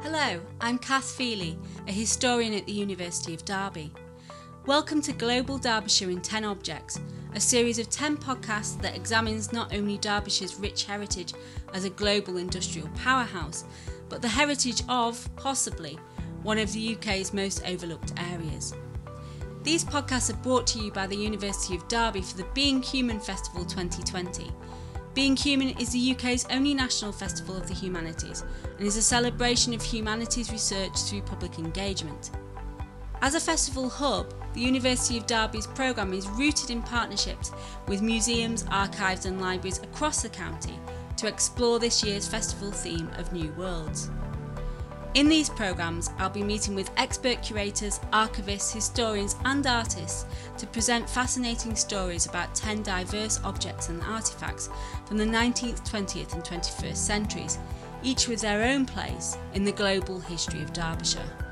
Hello, I'm Kath Feely, a historian at the University of Derby. Welcome to Global Derbyshire in 10 Objects, a series of 10 podcasts that examines not only Derbyshire's rich heritage as a global industrial powerhouse, but the heritage of, possibly, one of the UK's most overlooked areas. These podcasts are brought to you by the University of Derby for the Being Human Festival 2020. Being Human is the UK's only national festival of the humanities and is a celebration of humanities research through public engagement. As a festival hub, the University of Derby's programme is rooted in partnerships with museums, archives, and libraries across the county to explore this year's festival theme of New Worlds. In these programmes, I'll be meeting with expert curators, archivists, historians, and artists to present fascinating stories about 10 diverse objects and artefacts from the 19th, 20th, and 21st centuries, each with their own place in the global history of Derbyshire.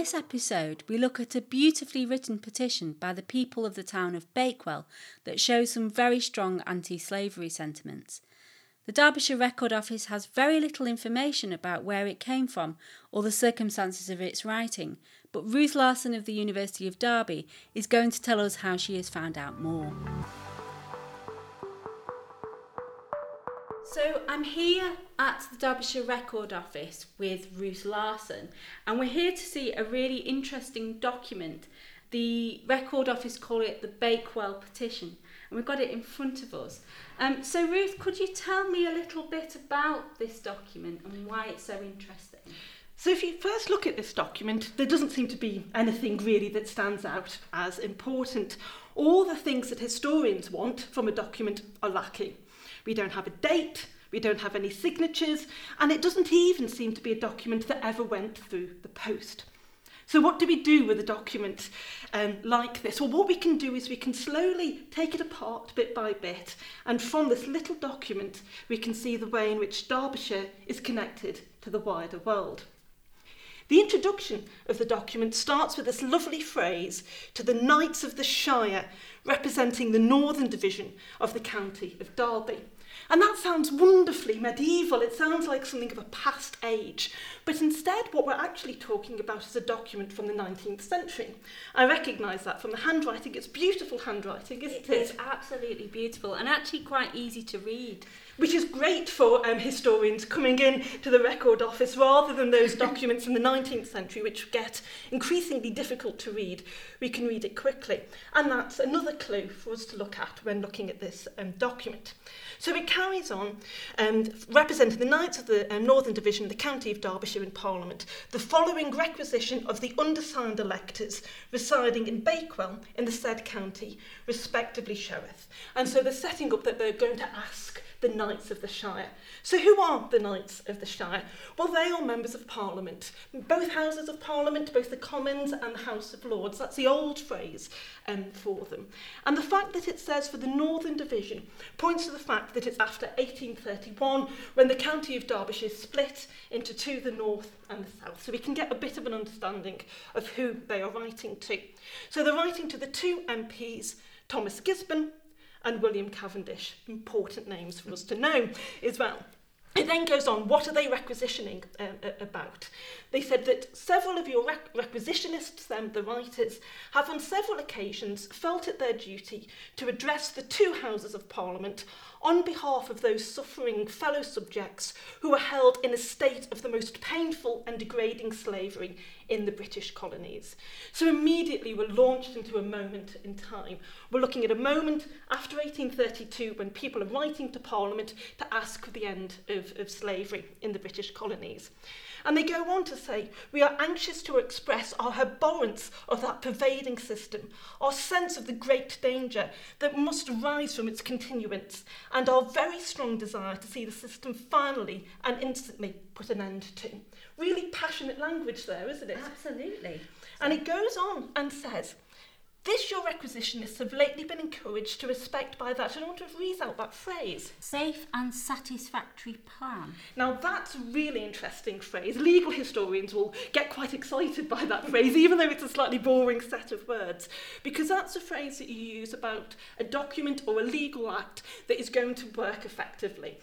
This episode, we look at a beautifully written petition by the people of the town of Bakewell that shows some very strong anti slavery sentiments. The Derbyshire Record Office has very little information about where it came from or the circumstances of its writing, but Ruth Larsen of the University of Derby is going to tell us how she has found out more. So I'm here at the Derbyshire Record Office with Ruth Larsen, and we're here to see a really interesting document. The Record Office call it the Bakewell Petition, and we've got it in front of us. Um, so Ruth, could you tell me a little bit about this document and why it's so interesting? So if you first look at this document, there doesn't seem to be anything really that stands out as important. All the things that historians want from a document are lacking. We don't have a date, we don't have any signatures, and it doesn't even seem to be a document that ever went through the post. So what do we do with a document um, like this? Well, what we can do is we can slowly take it apart bit by bit, and from this little document, we can see the way in which Derbyshire is connected to the wider world. The introduction of the document starts with this lovely phrase to the Knights of the Shire, representing the Northern Division of the County of Derby. And that sounds wonderfully medieval. It sounds like something of a past age. But instead, what we're actually talking about is a document from the 19th century. I recognise that from the handwriting. It's beautiful handwriting, isn't it? It's absolutely beautiful and actually quite easy to read which is great for um, historians coming in to the record office rather than those documents from the 19th century which get increasingly difficult to read. We can read it quickly. And that's another clue for us to look at when looking at this um, document. So it carries on, um, representing the Knights of the um, Northern Division of the County of Derbyshire in Parliament, the following requisition of the undersigned electors residing in Bakewell in the said county, respectively showeth. And so they're setting up that they're going to ask the Knights of the Shire. So who are the Knights of the Shire? Well, they are members of Parliament, both Houses of Parliament, both the Commons and the House of Lords. That's the old phrase um, for them. And the fact that it says for the Northern Division points to the fact that it's after 1831 when the county of Derbyshire split into two, the north and the south. So we can get a bit of an understanding of who they are writing to. So they're writing to the two MPs, Thomas Gisborne and William Cavendish, important names for us to know as well. It then goes on, what are they requisitioning uh, about? They said that several of your rec- requisitionists, them, the writers, have on several occasions felt it their duty to address the two Houses of Parliament on behalf of those suffering fellow subjects who are held in a state of the most painful and degrading slavery in the British colonies. So immediately we're launched into a moment in time. We're looking at a moment after 1832 when people are writing to Parliament to ask for the end of, of slavery in the British colonies. And they go on to say, we are anxious to express our abhorrence of that pervading system, our sense of the great danger that must arise from its continuance, and our very strong desire to see the system finally and instantly put an end to. Really passionate language there, isn't it? Absolutely. And it goes on and says, This your requisitionists have lately been encouraged to respect by that. I want to read out that phrase. Safe and satisfactory plan. Now that's a really interesting phrase. Legal historians will get quite excited by that phrase, even though it's a slightly boring set of words, because that's a phrase that you use about a document or a legal act that is going to work effectively.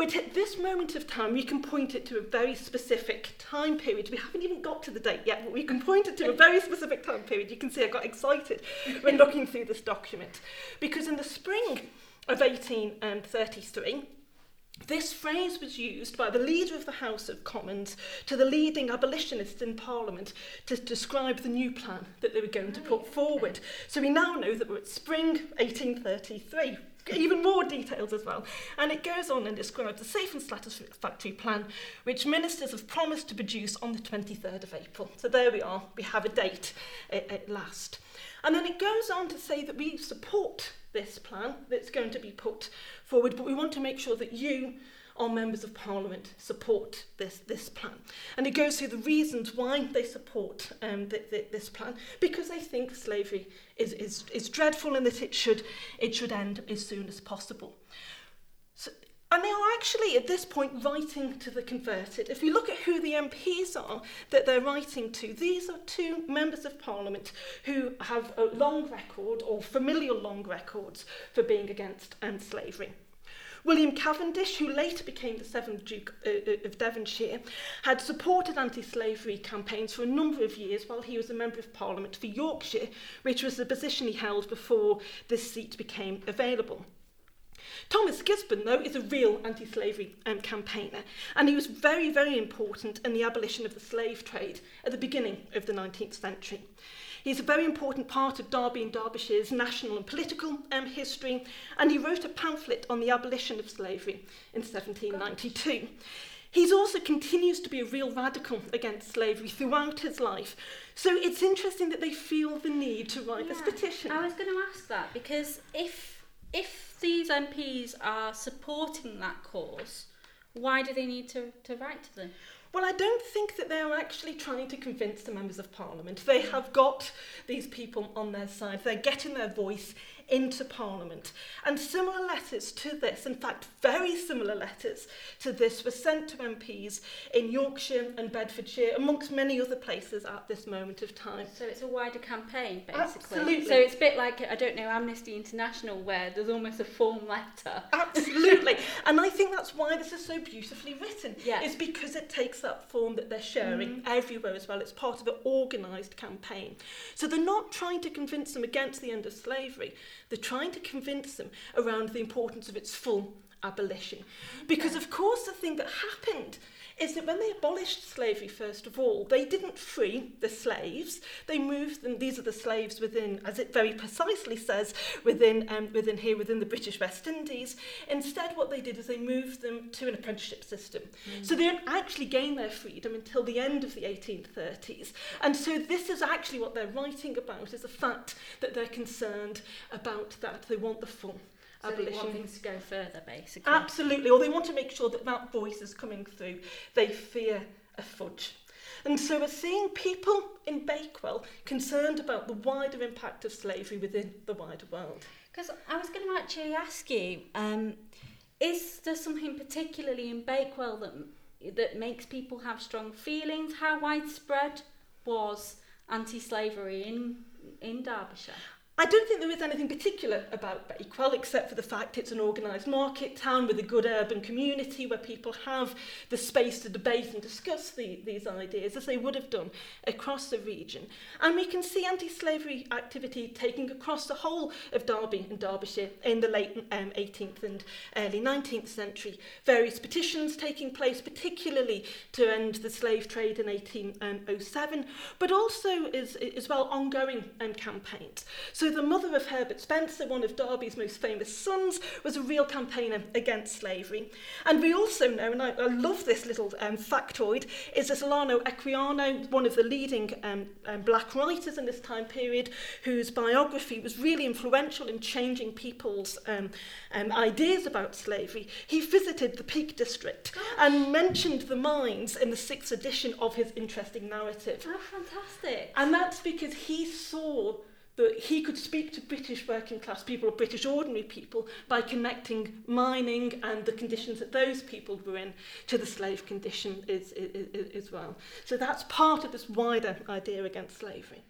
But at this moment of time, we can point it to a very specific time period. We haven't even got to the date yet, but we can point it to a very specific time period. You can see I got excited when looking through this document. Because in the spring of 1833, This phrase was used by the leader of the House of Commons to the leading abolitionists in Parliament to describe the new plan that they were going to put forward. So we now know that we're at spring 1833. Even more details as well. And it goes on and describes a safe and satisfactory plan which ministers have promised to produce on the 23rd of April. So there we are, we have a date at, at last. And then it goes on to say that we support this plan that's going to be put forward, but we want to make sure that you, our members of parliament, support this, this plan. And it goes through the reasons why they support um, th th this plan, because they think slavery is, is, is dreadful and that it should, it should end as soon as possible. So, and they are actually at this point writing to the converted. If you look at who the MPs are that they're writing to, these are two members of parliament who have a long record or familial long records for being against um, slavery. William Cavendish, who later became the seventh Duke uh, uh, of Devonshire, had supported anti-slavery campaigns for a number of years while he was a member of Parliament for Yorkshire, which was the position he held before this seat became available. Thomas Gisborne, though, is a real anti-slavery um, campaigner, and he was very, very important in the abolition of the slave trade at the beginning of the 19th century. He's a very important part of Derby and Derbyshire's national and political um, history, and he wrote a pamphlet on the abolition of slavery in 1792. He's also continues to be a real radical against slavery throughout his life. So it's interesting that they feel the need to write Yeah, this petition. I was going to ask that because if if these MPs are supporting that cause, why do they need to, to write to them? Well, I don't think that they are actually trying to convince the members of parliament. They have got these people on their side. They're getting their voice into Parliament. And similar letters to this, in fact, very similar letters to this, were sent to MPs in Yorkshire and Bedfordshire, amongst many other places at this moment of time. So it's a wider campaign, basically. Absolutely. So it's a bit like I don't know Amnesty International, where there's almost a form letter. Absolutely. and I think that's why this is so beautifully written. Yeah. Is because it takes that form that they're sharing mm. everywhere as well. It's part of an organised campaign. So they're not trying to convince them against the end of slavery. They're trying to convince them around the importance of its full abolition. Because of course the thing that happened is that when they abolished slavery, first of all, they didn't free the slaves. They moved them, these are the slaves within, as it very precisely says, within, um, within here, within the British West Indies. Instead, what they did is they moved them to an apprenticeship system. So they don't actually gain their freedom until the end of the 1830s. And so this is actually what they're writing about, is the fact that they're concerned about that. They want the full So they want things to go further, basically. Absolutely, or they want to make sure that that voice is coming through. They fear a fudge. And so we're seeing people in Bakewell concerned about the wider impact of slavery within the wider world. Because I was going to actually ask you, um, is there something particularly in Bakewell that that makes people have strong feelings? How widespread was anti-slavery in in Derbyshire? I don't think there is anything particular about Bakewell except for the fact it's an organised market town with a good urban community where people have the space to debate and discuss the, these ideas as they would have done across the region. And we can see anti-slavery activity taking across the whole of Derby and Derbyshire in the late um, 18th and early 19th century. Various petitions taking place particularly to end the slave trade in 1807 but also as, as well ongoing um, campaigns. So the mother of Herbert Spencer, one of Derby's most famous sons, was a real campaigner against slavery. And we also know, and I, I love this little um, factoid, is that Olaudah Equiano, one of the leading um, um, black writers in this time period, whose biography was really influential in changing people's um, um, ideas about slavery, he visited the Peak District and mentioned the mines in the sixth edition of his interesting narrative. Oh, fantastic! And that's because he saw that he could speak to British working class people British ordinary people by connecting mining and the conditions that those people were in to the slave condition as, as, as well. So that's part of this wider idea against slavery.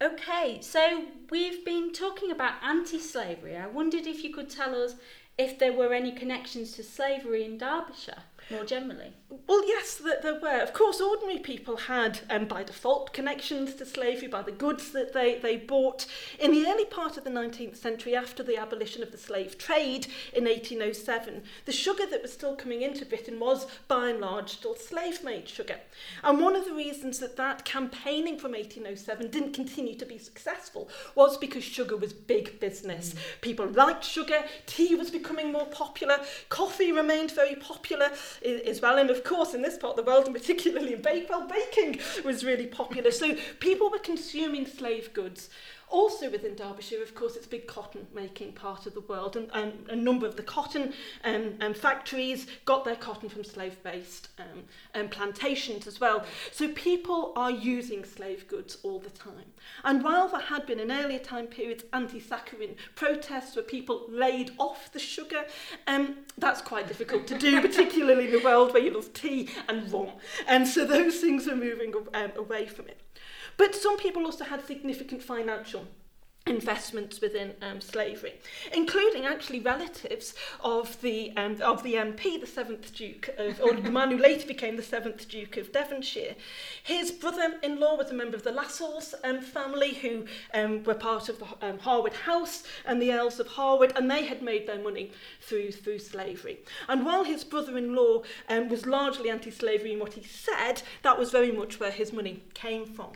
Okay, so we've been talking about anti slavery. I wondered if you could tell us if there were any connections to slavery in Derbyshire more generally? Well, yes, there, there were. Of course, ordinary people had, um, by default, connections to slavery by the goods that they, they bought. In the early part of the 19th century, after the abolition of the slave trade in 1807, the sugar that was still coming into Britain was, by and large, still slave-made sugar. And one of the reasons that that campaigning from 1807 didn't continue to be successful was because sugar was big business. Mm. People liked sugar, tea was becoming more popular, coffee remained very popular, as well. And of course, in this part of the world, and particularly in bake, well, baking was really popular. So people were consuming slave goods Also within Derbyshire, of course, it's a big cotton making part of the world and, and a number of the cotton um, um, factories got their cotton from slave-based um, um, plantations as well. So people are using slave goods all the time. And while there had been in earlier time periods anti-saccharine protests where people laid off the sugar, um, that's quite difficult to do, particularly in a world where you love tea and rum. And so those things are moving um, away from it. But some people also had significant financial investments within um, slavery, including actually relatives of the um, of the MP, the seventh Duke of, or the man who later became the seventh Duke of Devonshire. His brother-in-law was a member of the Lascelles um, family, who um, were part of the um, Harewood House and the Earls of Harewood, and they had made their money through through slavery. And while his brother-in-law um, was largely anti-slavery in what he said, that was very much where his money came from.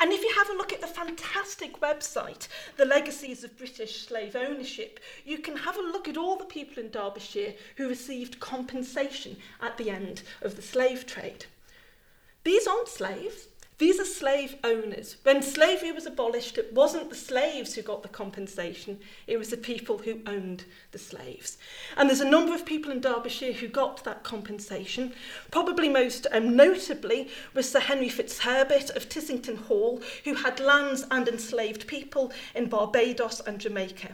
And if you have a look at the fantastic website, The Legacies of British Slave Ownership, you can have a look at all the people in Derbyshire who received compensation at the end of the slave trade. These aren't slaves. These are slave owners. When slavery was abolished, it wasn't the slaves who got the compensation, it was the people who owned the slaves. And there's a number of people in Derbyshire who got that compensation. Probably most um, notably was Sir Henry Fitzherbert of Tissington Hall, who had lands and enslaved people in Barbados and Jamaica.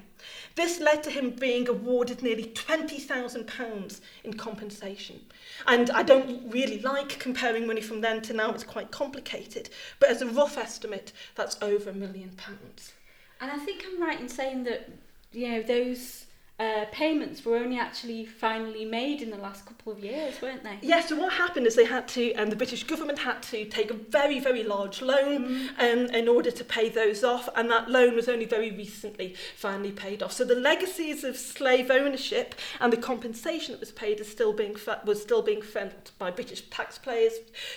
This led to him being awarded nearly £20,000 in compensation. And I don't really like comparing money from then to now, it's quite complicated. But as a rough estimate, that's over a million pounds. And I think I'm right in saying that, you know, those uh, payments were only actually finally made in the last couple of years, weren't they? Yes, so what happened is they had to, um, the British government had to take a very, very large loan mm. um, in order to pay those off, and that loan was only very recently finally paid off. So the legacies of slave ownership and the compensation that was paid is still being was still being felt by British taxpayers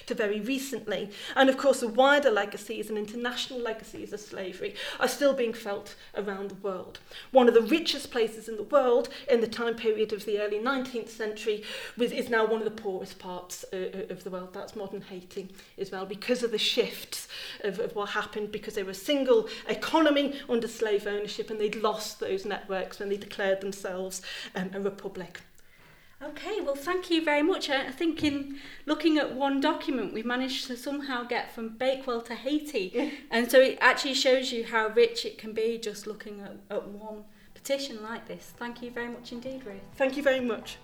to very recently. And of course, the wider legacies and international legacies of slavery are still being felt around the world. One of the richest places in the world in the time period of the early 19th century was, is now one of the poorest parts uh, uh, of the world. That's modern Haiti as well, because of the shifts of, of what happened, because they were a single economy under slave ownership and they'd lost those networks when they declared themselves um, a republic. Okay, well, thank you very much. I think in looking at one document, we managed to somehow get from Bakewell to Haiti. and so it actually shows you how rich it can be just looking at, at one petition like this. Thank you very much indeed, Ruth. Thank you very much.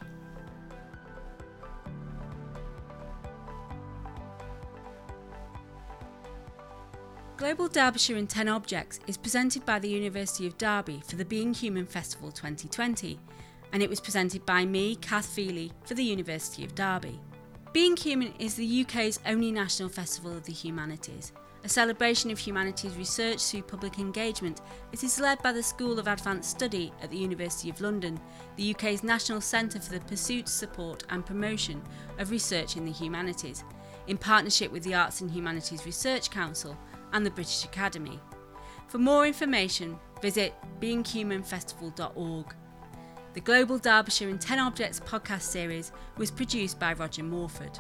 Global Derbyshire in 10 Objects is presented by the University of Derby for the Being Human Festival 2020, and it was presented by me, Kath Feely, for the University of Derby. Being Human is the UK's only national festival of the humanities, a celebration of humanities research through public engagement, it is led by the School of Advanced Study at the University of London, the UK's national centre for the pursuit, support and promotion of research in the humanities, in partnership with the Arts and Humanities Research Council and the British Academy. For more information, visit beinghumanfestival.org. The Global Derbyshire in 10 Objects podcast series was produced by Roger Morford.